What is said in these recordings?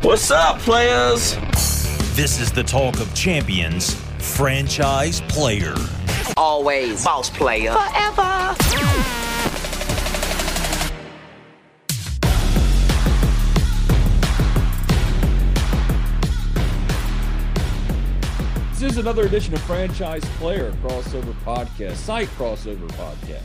What's up, players? This is the talk of champions, franchise player. Always boss player. Forever. This is another edition of Franchise Player Crossover Podcast, site crossover podcast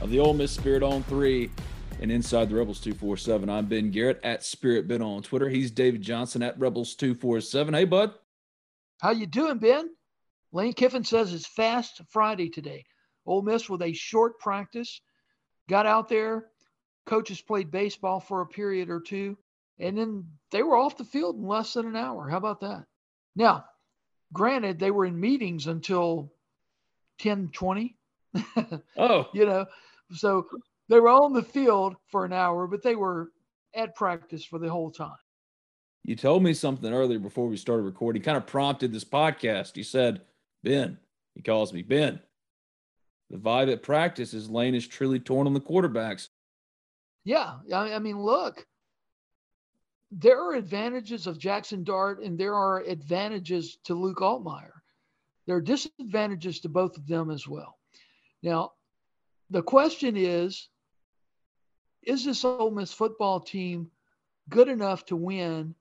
of the Ole Miss Spirit on three and Inside the Rebels 247. I'm Ben Garrett at Spirit Ben on Twitter. He's David Johnson at Rebels 247. Hey, bud. How you doing, Ben? Lane Kiffin says it's Fast Friday today. Ole Miss with a short practice, got out there. Coaches played baseball for a period or two, and then they were off the field in less than an hour. How about that? Now, granted, they were in meetings until 10 20. Oh, you know, so they were on the field for an hour, but they were at practice for the whole time. you told me something earlier before we started recording, kind of prompted this podcast. You said, Ben, he calls me Ben. The vibe at practice is Lane is truly torn on the quarterbacks. Yeah, I, I mean, look, there are advantages of Jaxson Dart, and there are advantages to Luke Altmyer. There are disadvantages to both of them as well. Now, the question is is this Ole Miss football team good enough to win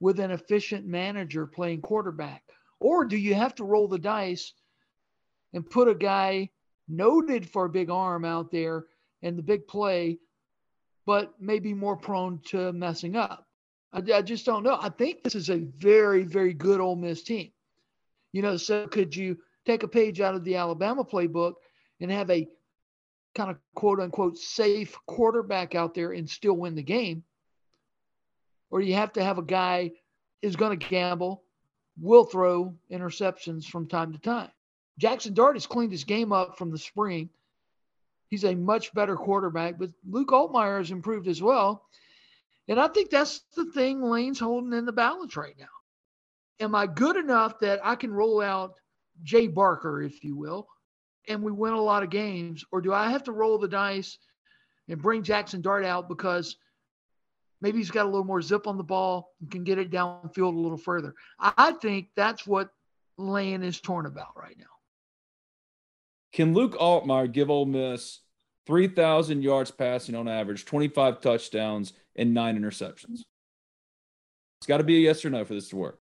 with an efficient manager playing quarterback? Or do you have to roll the dice and put a guy noted for a big arm out there and the big play, but maybe more prone to messing up? I, I just don't know. I think this is a very, very good Ole Miss team. You know, so could you take a page out of the Alabama playbook and have a kind of quote unquote safe quarterback out there and still win the game? Or you have to have a guy is going to gamble, will throw interceptions from time to time. Jaxson Dart has cleaned his game up from the spring. He's a much better quarterback, but Luke Altmyer has improved as well. And I think that's the thing Lane's holding in the balance right now. Am I good enough that I can roll out Jay Barker, if you will, and we win a lot of games? Or do I have to roll the dice and bring Jaxson Dart out because maybe he's got a little more zip on the ball and can get it downfield a little further? I think that's what Lane is torn about right now. Can Luke Altmyer give Ole Miss 3,000 yards passing on average, 25 touchdowns, and nine interceptions? It's got to be a yes or no for this to work.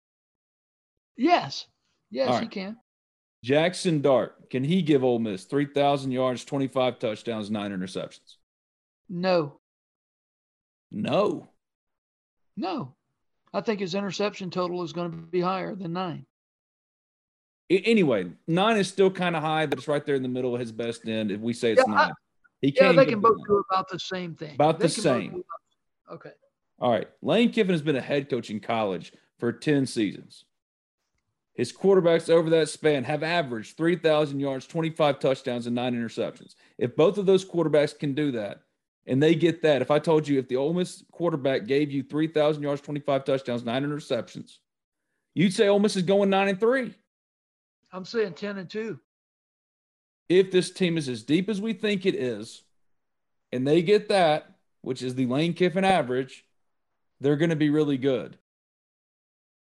Yes. Yes, All he can. Jaxson Dart, can he give Ole Miss 3,000 yards, 25 touchdowns, nine interceptions? No. No. No. I think his interception total is going to be higher than nine. Anyway, nine is still kind of high, but it's right there in the middle of his best end. If we say it's Yeah, nine, he Yeah, they can both nine. do about the same thing. About They the same. about- Okay. All right. Lane Kiffin has been a head coach in college for 10 seasons. His quarterbacks over that span have averaged 3,000 yards, 25 touchdowns, and nine interceptions. If both of those quarterbacks can do that, and they get that, if I told you if the Ole Miss quarterback gave you 3,000 yards, 25 touchdowns, nine interceptions, you'd say Ole Miss is going nine and three. I'm saying 10 and two. If this team is as deep as we think it is, and they get that, which is the Lane Kiffin average, they're going to be really good.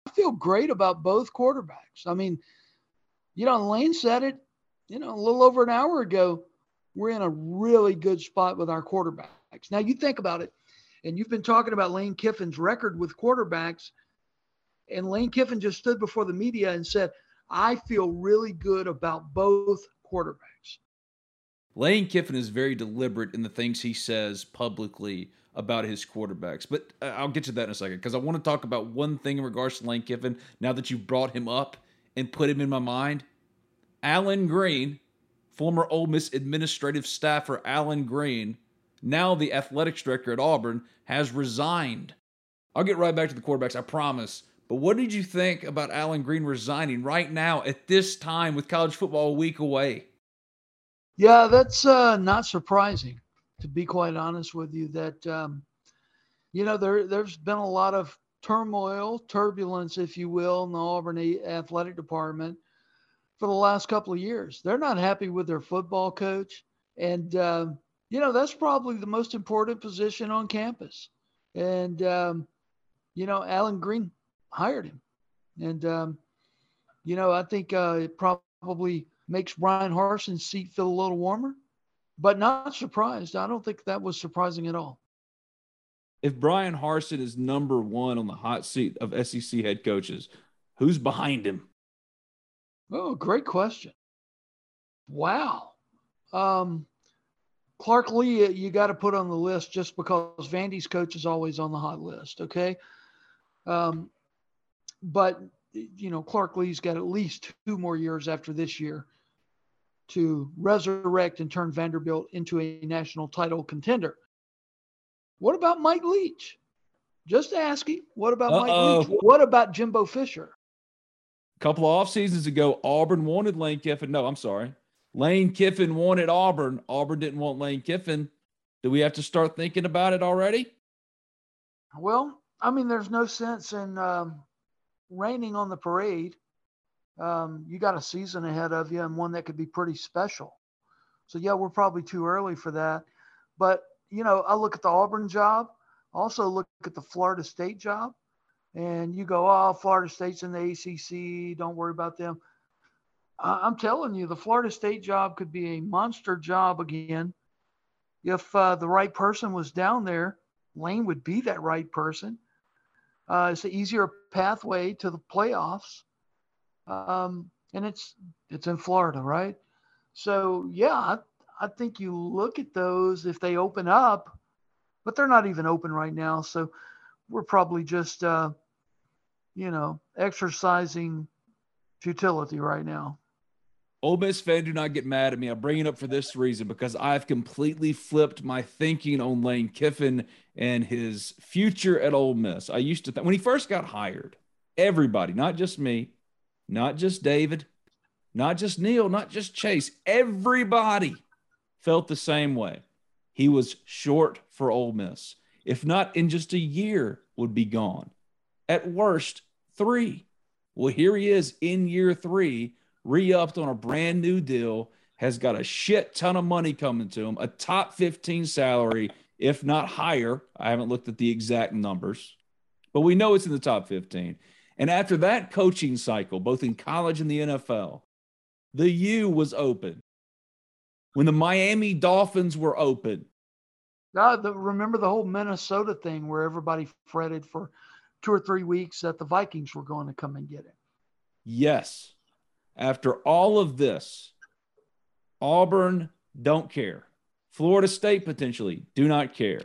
I feel great about both quarterbacks. I mean, you know, Lane said it, you know, a little over an hour ago. We're in a really good spot with our quarterbacks. Now, you think about it, and you've been talking about Lane Kiffin's record with quarterbacks. And Lane Kiffin just stood before the media and said, I feel really good about both quarterbacks. Lane Kiffin is very deliberate in the things he says publicly about his quarterbacks. But uh, I'll get to that in a second because I want to talk about one thing in regards to Lane Kiffin now that you've brought him up and put him in my mind. Allen Green, former Ole Miss administrative staffer Allen Green, now the athletics director at Auburn, has resigned. I'll get right back to the quarterbacks, I promise. But what did you think about Allen Green resigning right now at this time with college football a week away? Yeah, that's uh, not surprising to be quite honest with you, that um, you know there there's been a lot of turmoil, turbulence, if you will, in the Auburn athletic department for the last couple of years. They're not happy with their football coach, and uh, you know that's probably the most important position on campus. And um, you know, Allen Green hired him, and um, you know I think uh, it probably makes Bryan Harsin's seat feel a little warmer but not surprised. I don't think that was surprising at all. If Bryan Harsin is number one on the hot seat of SEC head coaches, who's behind him? Oh, great question. Wow. Um, Clark Lea, you got to put on the list just because Vandy's coach is always on the hot list. Okay. Um, but, you know, Clark Lea's got at least two more years after this year to resurrect and turn Vanderbilt into a national title contender. What about Mike Leach? Just asking. What about Uh-oh. Mike Leach? What about Jimbo Fisher? A couple of off seasons ago, Auburn wanted Lane Kiffin. No, I'm sorry. Lane Kiffin wanted Auburn. Auburn didn't want Lane Kiffin. Do we have to start thinking about it already? Well, I mean, there's no sense in um, raining on the parade um, you got a season ahead of you and one that could be pretty special. So yeah, we're probably too early for that. But you know, I look at the Auburn job, also look at the Florida State job, and you go, oh, Florida State's in the ACC. Don't worry about them. I'm telling you, the Florida State job could be a monster job again. If uh, the right person was down there, Lane would be that right person. Uh, it's an easier pathway to the playoffs um, and it's it's in Florida, right? So yeah, I, I think you look at those if they open up, but they're not even open right now. So we're probably just uh, you know exercising futility right now. Ole Miss fan, do not get mad at me. I bring it up for this reason because I've completely flipped my thinking on Lane Kiffin and his future at Ole Miss. I used to think when he first got hired, everybody, not just me, not just David, not just Neil, not just Chase, everybody felt the same way. He was short for Ole Miss. If not in just a year, would be gone. At worst, three. Well, here he is in year three, re-upped on a brand new deal, has got a shit ton of money coming to him, a top 15 salary, if not higher. I haven't looked at the exact numbers, but we know it's in the top 15. And after that coaching cycle, both in college and the NFL, the U was open. When the Miami Dolphins were open. God, the, remember the whole Minnesota thing where everybody fretted for two or three weeks that the Vikings were going to come and get him. Yes. After all of this, Auburn don't care. Florida State potentially do not care.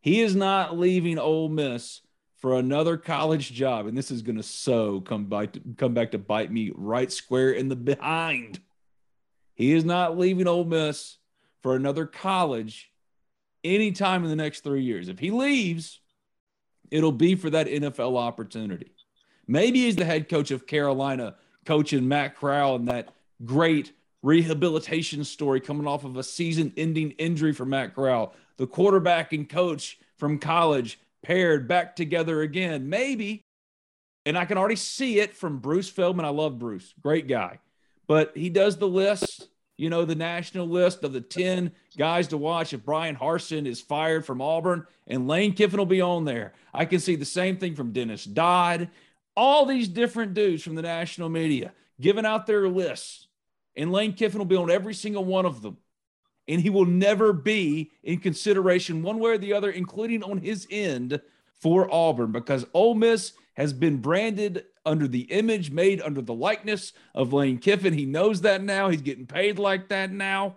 He is not leaving Ole Miss for another college job, and this is going to so come back to, come back to bite me right square in the behind. He is not leaving Ole Miss for another college anytime in the next three years. If he leaves, it'll be for that NFL opportunity. Maybe he's the head coach of Carolina, coaching Matt Corral and that great rehabilitation story coming off of a season ending injury for Matt Corral. The quarterback and coach from college paired back together again. Maybe. And I can already see it from Bruce Feldman. I love Bruce, great guy. But he does the list, you know, the national list of the 10 guys to watch if Bryan Harsin is fired from Auburn and Lane Kiffin will be on there. I can see the same thing from Dennis Dodd, all these different dudes from the national media giving out their lists. And Lane Kiffin will be on every single one of them and he will never be in consideration one way or the other, including on his end for Auburn, because Ole Miss has been branded under the image, made under the likeness of Lane Kiffin. He knows that now. He's getting paid like that now.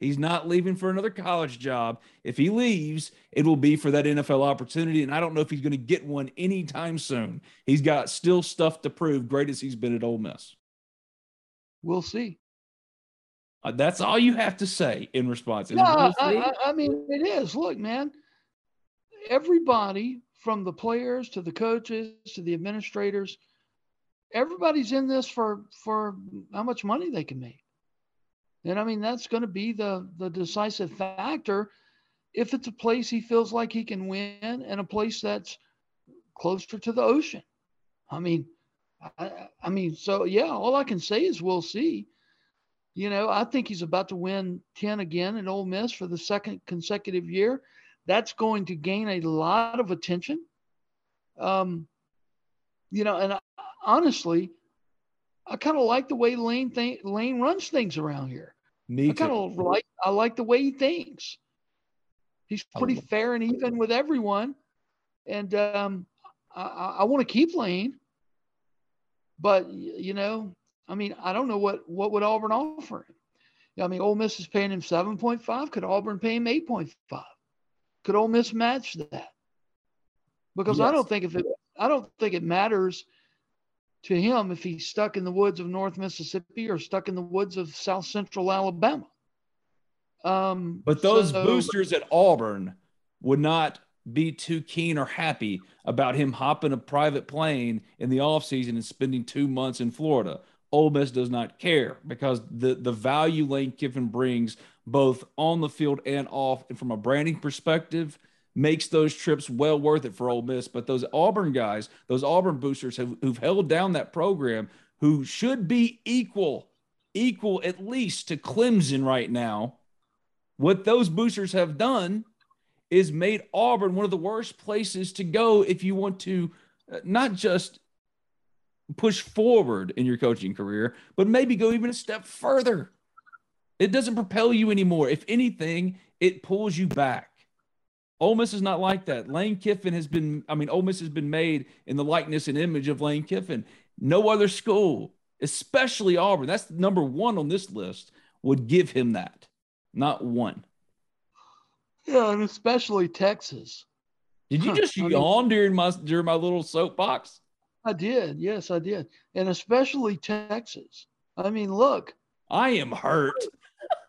He's not leaving for another college job. If he leaves, it will be for that NFL opportunity. And I don't know if he's going to get one anytime soon. He's got still stuff to prove, great as he's been at Ole Miss. We'll see. Uh, that's all you have to say in response. Yeah, I, I, I mean, it is. Look, man, everybody from the players to the coaches to the administrators, everybody's in this for for how much money they can make. And I mean, that's going to be the the decisive factor if it's a place he feels like he can win and a place that's closer to the ocean. I mean, I, I mean, so yeah, all I can say is we'll see. You know, I think he's about to win 10 again in Ole Miss for the second consecutive year. That's going to gain a lot of attention. Um, you know, and I, honestly, I kind of like the way Lane th- Lane runs things around here. Me I kind of like I like the way he thinks. He's pretty fair and even with everyone, and um, I, I want to keep Lane. But you know, I mean, I don't know what what would Auburn offer him. I mean, Ole Miss is paying him 7.5. Could Auburn pay him 8.5? Could Ole Miss match that? Because yes. I don't think if it I don't think it matters to him if he's stuck in the woods of North Mississippi or stuck in the woods of South Central Alabama. Um, but those so, boosters at Auburn would not be too keen or happy about him hopping a private plane in the offseason and spending two months in Florida. Ole Miss does not care because the the value Lane Kiffin brings both on the field and off, and from a branding perspective, makes those trips well worth it for Ole Miss. But those Auburn guys, those Auburn boosters have, who've held down that program, who should be equal, equal at least to Clemson right now. What those boosters have done is made Auburn one of the worst places to go if you want to uh, not just push forward in your coaching career, but maybe go even a step further. It doesn't propel you anymore. If anything, it pulls you back. Ole Miss is not like that. Lane Kiffin has been, I mean, Ole Miss has been made in the likeness and image of Lane Kiffin. No other school, especially Auburn, that's number one on this list, would give him that. Not one. Yeah, and especially Texas. Did you just yawn during my during my little soapbox? I did. Yes, I did. And especially Texas. I mean, look. I am hurt.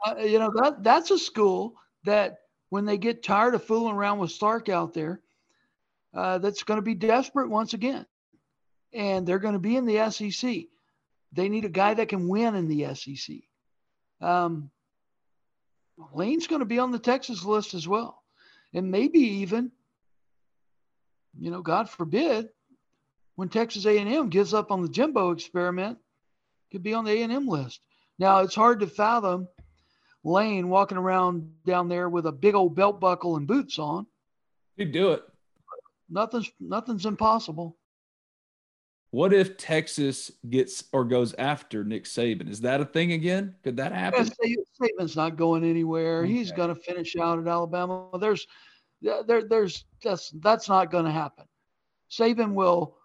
Uh, you know, that that's a school that when they get tired of fooling around with Sark out there, uh, that's going to be desperate once again. And they're going to be in the SEC. They need a guy that can win in the SEC. Um, Lane's going to be on the Texas list as well. And maybe even, you know, God forbid, when Texas A&M gives up on the Jimbo experiment, could be on the A&M list. Now it's hard to fathom Lane walking around down there with a big old belt buckle and boots on. He'd do it. Nothing's nothing's impossible. What if Texas gets or goes after Nick Saban? Is that a thing again? Could that happen? Yeah, Saban's not going anywhere. Okay. He's going to finish out at Alabama. There's, there, there's that's that's not going to happen. Saban will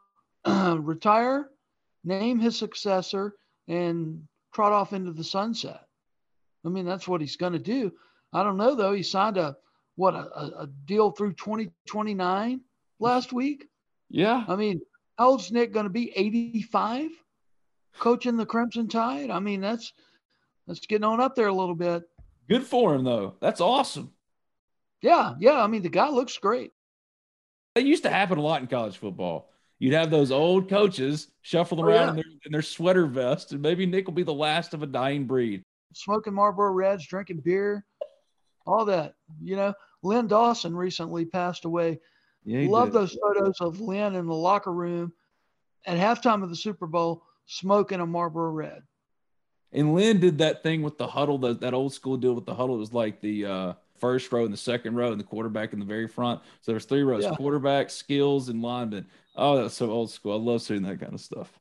Uh, retire, name his successor, and trot off into the sunset. I mean, that's what he's going to do. I don't know though. He signed a what a, a deal through 2029 last week. Yeah. I mean, how old's Nick going to be? 85, coaching the Crimson Tide. I mean, that's that's getting on up there a little bit. Good for him though. That's awesome. Yeah, yeah. I mean, the guy looks great. That used to happen a lot in college football you'd have those old coaches shuffle around oh, yeah. in, their, in their sweater vest, and maybe Nick will be the last of a dying breed. smoking Marlboro Reds, drinking beer, all that. You know, Len Dawson recently passed away. Yeah, Love did. those photos of Len in the locker room at halftime of the Super Bowl smoking a Marlboro Red. And Len did that thing with the huddle, that, that old school deal with the huddle. It was like the uh, first row and the second row and the quarterback in the very front. So there's three rows: yeah. quarterback, skills, and lineman. Oh, that's so old school. I love seeing that kind of stuff.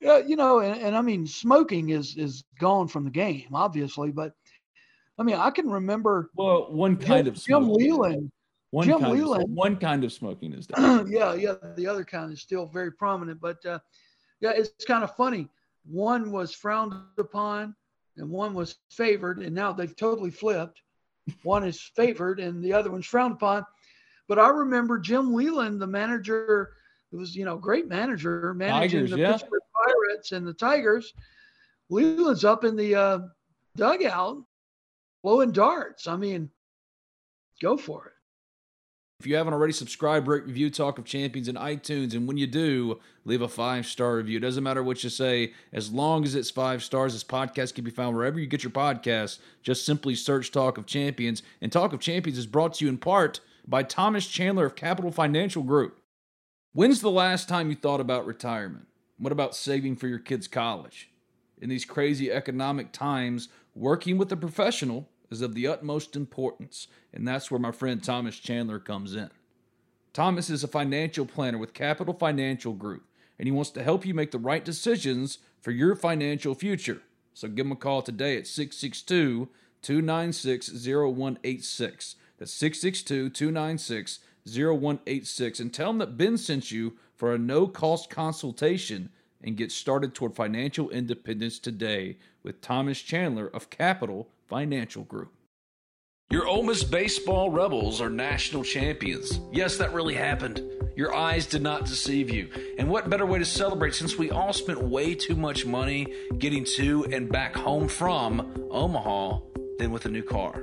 Yeah, you know, and, and I mean, smoking is is gone from the game, obviously, but I mean, I can remember. Well, one kind Jim, of smoking. Jim Leyland. One Jim kind Leyland. Of, one kind of smoking is down. yeah, yeah. The other kind is still very prominent, but uh, yeah, it's kind of funny. One was frowned upon, and one was favored, and now they've totally flipped. One is favored, and the other one's frowned upon. But I remember Jim Leyland, the manager, it was you know great manager managing Tigers, the yeah. Pittsburgh Pirates and the Tigers. Leyland's up in the uh, dugout blowing darts. I mean, go for it. If you haven't already subscribed, rate, review Talk of Champions in iTunes. And when you do, leave a five star review. It doesn't matter what you say, as long as it's five stars. This podcast can be found wherever you get your podcasts. Just simply search Talk of Champions. And Talk of Champions is brought to you in part by Thomas Chandler of Capital Financial Group. When's the last time you thought about retirement? What about saving for your kids' college? In these crazy economic times, working with a professional is of the utmost importance, and that's where my friend Thomas Chandler comes in. Thomas is a financial planner with Capital Financial Group, and he wants to help you make the right decisions for your financial future. So give him a call today at 662 296 0186. That's 662 296 0186 and tell them that Ben sent you for a no cost consultation and get started toward financial independence today with Thomas Chandler of Capital Financial Group. Your Ole Miss baseball Rebels are national champions. Yes, that really happened. Your eyes did not deceive you. And what better way to celebrate since we all spent way too much money getting to and back home from Omaha than with a new car?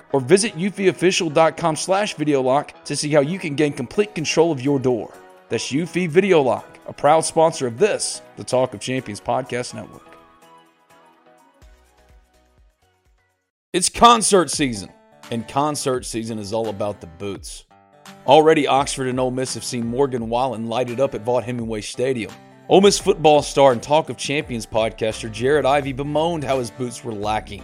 Or visit eufyofficial.com slash video lock to see how you can gain complete control of your door. That's Eufy Video Lock, a proud sponsor of this, the Talk of Champions podcast network. It's concert season, and concert season is all about the boots. Already, Oxford and Ole Miss have seen Morgan Wallen light it up at Vaught Hemingway Stadium. Ole Miss football star and Talk of Champions podcaster Jared Ivey bemoaned how his boots were lacking.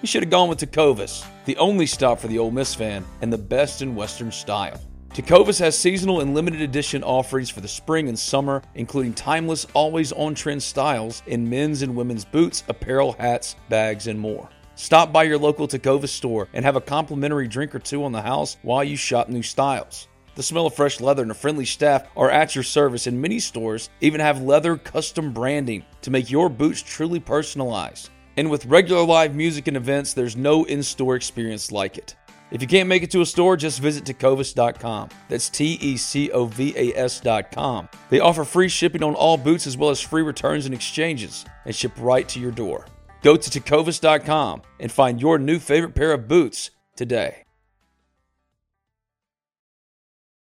He should have gone with Tecovas, the only stop for the Ole Miss fan and the best in Western style. Tecovas has seasonal and limited edition offerings for the spring and summer, including timeless, always on trend styles in men's and women's boots, apparel, hats, bags, and more. Stop by your local Tecovas store and have a complimentary drink or two on the house while you shop new styles. The smell of fresh leather and a friendly staff are at your service, and many stores even have leather custom branding to make your boots truly personalized. And with regular live music and events, there's no in store experience like it. If you can't make it to a store, just visit tecovas.com. That's T E C O V A S.com. They offer free shipping on all boots as well as free returns and exchanges and ship right to your door. Go to tecovas.com and find your new favorite pair of boots today.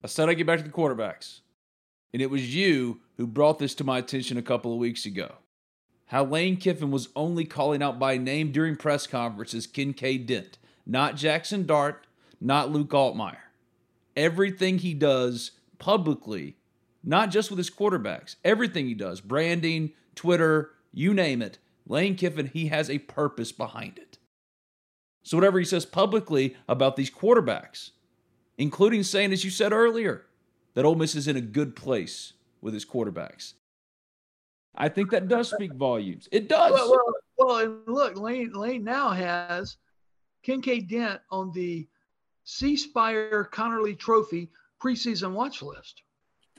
I said I'd get back to the quarterbacks. And it was you who brought this to my attention a couple of weeks ago. How Lane Kiffin was only calling out by name during press conferences Kincaid Dent, not Jaxson Dart, not Luke Altmyer. Everything he does publicly, not just with his quarterbacks, everything he does, branding, Twitter, you name it, Lane Kiffin, he has a purpose behind it. So, whatever he says publicly about these quarterbacks, including saying, as you said earlier, that Ole Miss is in a good place with his quarterbacks. I think that does speak volumes. It does. Well, well, well and look, Lane Lane now has Kincaid Dent on the C Spire Conerly Trophy preseason watch list.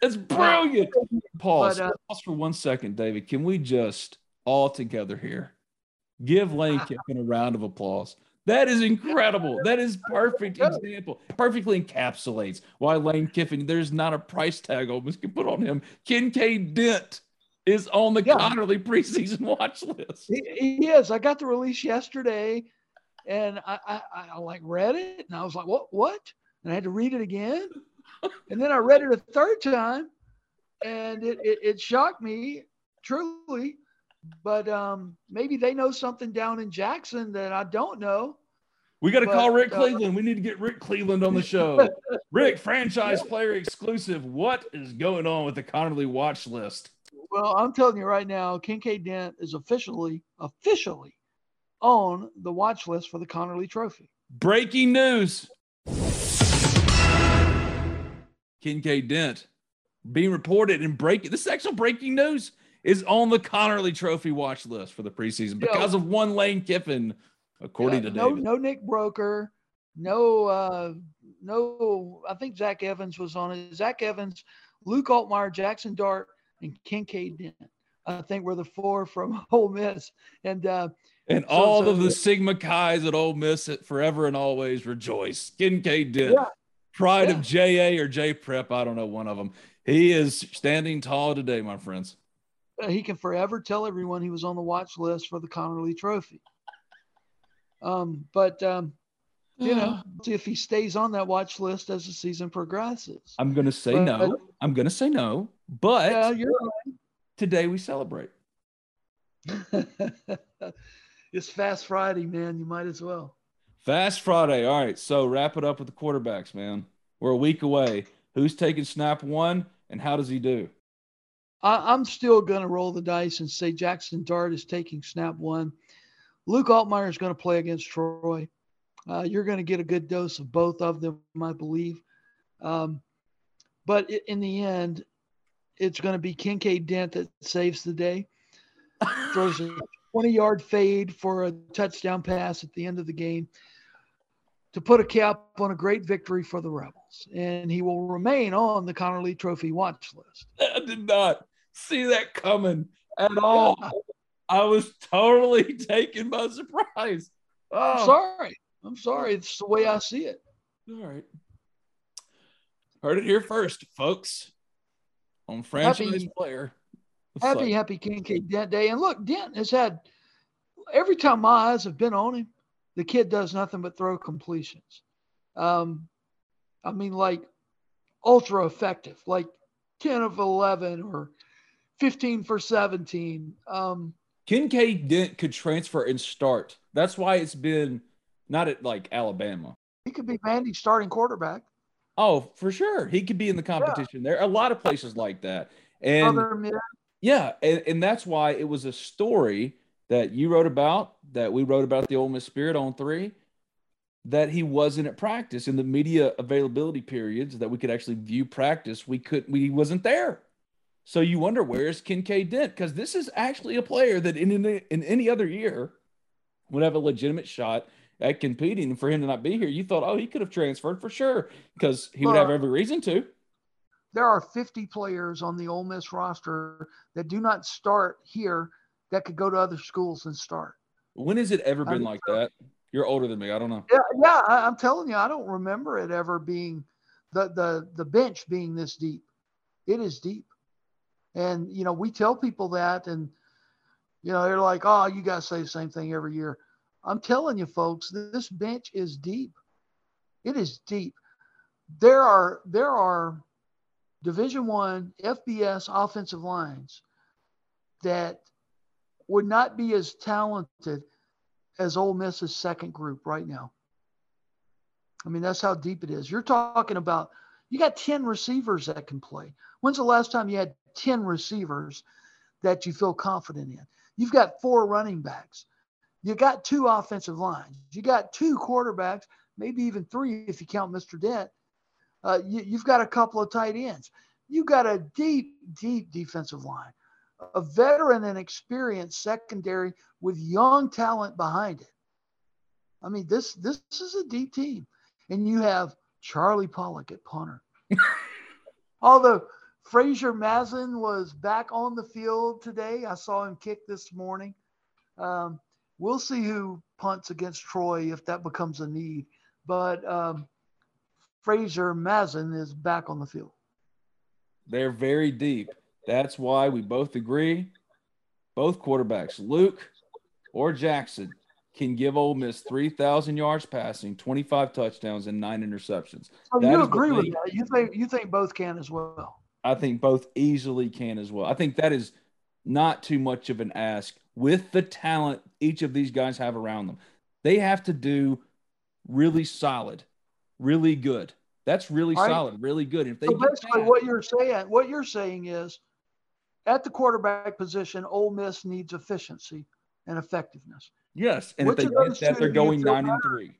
That's brilliant. Pause. But, uh, Pause for one second, David. Can we just all together here give Lane Kiffin a round of applause? That is incredible. That is perfect example. Perfectly encapsulates why Lane Kiffin. There's not a price tag almost can put on him. Kincaid Dent is on the yeah. Conerly preseason watch list. He, he, is. I got the release yesterday, and I, I, I like read it, and I was like, "What? What?" And I had to read it again, and then I read it a third time, and it it, it shocked me truly but um, maybe they know something down in Jackson that I don't know. We got to call Rick uh, Cleveland. we need to get Rick Cleveland on the show. Rick, franchise player exclusive. What is going on with the Conerly watch list? Well, I'm telling you right now, Kincaid Dent is officially, officially on the watch list for the Conerly Trophy. Breaking news. Kincaid Dent being reported and breaking. This is actual breaking news is on the Conerly Trophy watch list for the preseason because of one Lane Kiffin, according yeah, to no, David. No Nick Broeker, no, uh, no. I think Zach Evans was on it. Zach Evans, Luke Altmyer, Jaxson Dart, and Kincaid Dent. I think we're the four from Ole Miss, and uh, and so, all so, of the Sigma Chi's at Ole Miss at forever and always rejoice. Kincaid Dent. Yeah. Pride yeah. of JA or J Prep, I don't know one of them. He is standing tall today, my friends. Uh, he can forever tell everyone he was on the watch list for the Conerly Trophy. Um, but um, you know, see if he stays on that watch list as the season progresses. I'm going to say but, no. I'm going to say no. But yeah, you're right. today we celebrate. it's Fast Friday, man. You might as well. Fast Friday. All right. So wrap it up with the quarterbacks, man. We're a week away. Who's taking snap one, and how does he do? I, am still going to roll the dice and say Jaxson Dart is taking snap one. Luke Altmyer is going to play against Troy. Uh, you're going to get a good dose of both of them, I believe. Um, but in the end, it's going to be Kincaid Dent that saves the day. Throws a 20 yard fade for a touchdown pass at the end of the game to put a cap on a great victory for the Rebels. And he will remain on the Conerly Trophy watch list. I did not see that coming at all. I was totally taken by surprise. Oh. I'm sorry. I'm sorry. It's the way I see it. All right. Heard it here first, folks. On franchise happy, player. happy, happy Kincaid Dent Day. And look, Dent has had every time my eyes have been on him, the kid does nothing but throw completions. Um, I mean, like ultra effective, like 10 of 11 or 15 for 17. Um, Kincaid Dent could transfer and start. That's why it's been not at like Alabama. He could be Vandy's starting quarterback. Oh, for sure. He could be in the competition. Yeah. There are a lot of places like that. And yeah, and, and that's why it was a story that you wrote about, that we wrote about the Ole Miss Spirit on three, that he wasn't at practice in the media availability periods that we could actually view practice. We could we wasn't there. So you wonder where's Kincaid Dent? Because this is actually a player that in, in in any other year would have a legitimate shot at competing. And for him to not be here, you thought, oh, he could have transferred for sure because he would have every reason to. There are 50 players on the Ole Miss roster that do not start here that could go to other schools and start. When has it ever been I mean, like that? You're older than me. I don't know. Yeah, yeah. I, am telling you, I don't remember it ever being the the the bench being this deep. It is deep, and you know we tell people that, and you know they're like, "Oh, you guys say the same thing every year." I'm telling you, folks, this bench is deep. It is deep. There are there are Division One FBS offensive lines that would not be as talented as Ole Miss's second group right now. I mean, that's how deep it is. You're talking about you got 10 receivers that can play. When's the last time you had 10 receivers that you feel confident in? You've got four running backs. You got two offensive lines. You got two quarterbacks, maybe even three if you count Mr. Dent. Uh, you, you've got a couple of tight ends. You got a deep, deep defensive line, a veteran and experienced secondary with young talent behind it. I mean, this this is a deep team, and you have Charlie Pollock at punter. Although Fraser Masin was back on the field today, I saw him kick this morning. Um, we'll see who punts against Troy if that becomes a need. But um, Fraser Masin is back on the field. They're very deep. That's why we both agree. Both quarterbacks, Luke or Jaxson, can give Ole Miss 3,000 yards passing, 25 touchdowns, and nine interceptions. So you agree with that? You think you think both can as well? I think both easily can as well. I think that is not too much of an ask with the talent each of these guys have around them. They have to do really solid, really good. That's really right. solid, really good. If they so basically that, what you're saying, what you're saying is at the quarterback position, Ole Miss needs efficiency and effectiveness. Yes, and Which if they get that, they're going nine better? and three.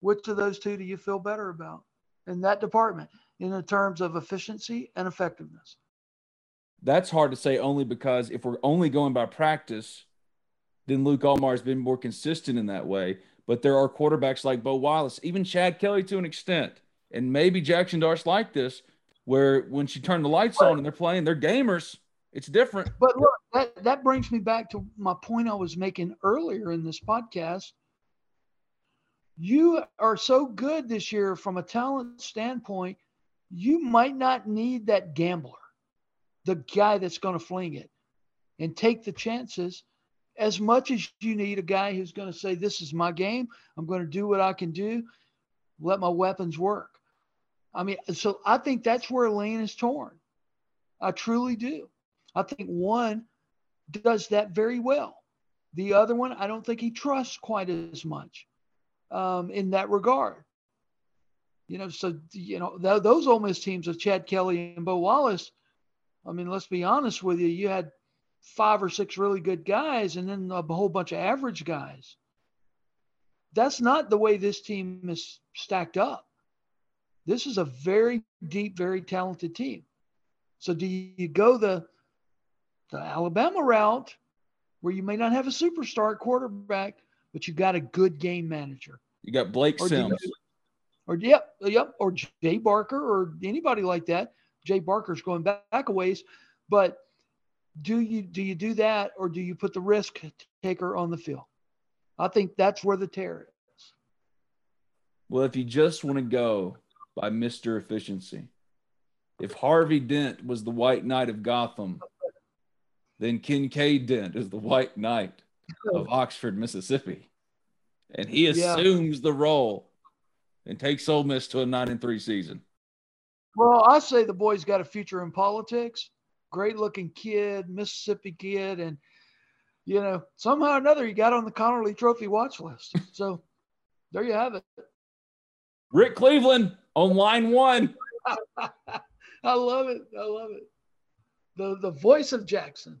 Which of those two do you feel better about in that department in the terms of efficiency and effectiveness? That's hard to say only because if we're only going by practice, then Luke Altmyer has been more consistent in that way. But there are quarterbacks like Bo Wallace, even Chad Kelly to an extent, and maybe Jaxson Dart's like this, where when she turned the lights on and they're playing, they're gamers. It's different. But look, that, that brings me back to my point I was making earlier in this podcast. You are so good this year from a talent standpoint, you might not need that gambler the guy that's going to fling it and take the chances as much as you need a guy who's going to say, This is my game. I'm going to do what I can do. Let my weapons work. I mean, so I think that's where Lane is torn. I truly do. I think one does that very well. The other one, I don't think he trusts quite as much um, in that regard. You know, so you know th- those Ole Miss teams of Chad Kelly and Bo Wallace, I mean, let's be honest with you. You had five or six really good guys and then a whole bunch of average guys. That's not the way this team is stacked up. This is a very deep, very talented team. So do you go the the Alabama route where you may not have a superstar quarterback, but you got a good game manager? You got Blake or Sims. You, or yep, yep, or Jay Barker or anybody like that. Jay Barker's going back, a ways, but do you do you do that or do you put the risk taker on the field? I think that's where the tear is. Well, if you just want to go by Mr. Efficiency, if Harvey Dent was the white knight of Gotham, then Kincaid Dent is the white knight of Oxford, Mississippi. And he assumes yeah. the role and takes Ole Miss to a nine and three season. Well, I say the boy's got a future in politics. Great looking kid, Mississippi kid, and you know somehow or another he got on the Conerly Trophy watch list. So there you have it. Rick Cleveland, on line one. I love it. I love it. The the voice of Jackson.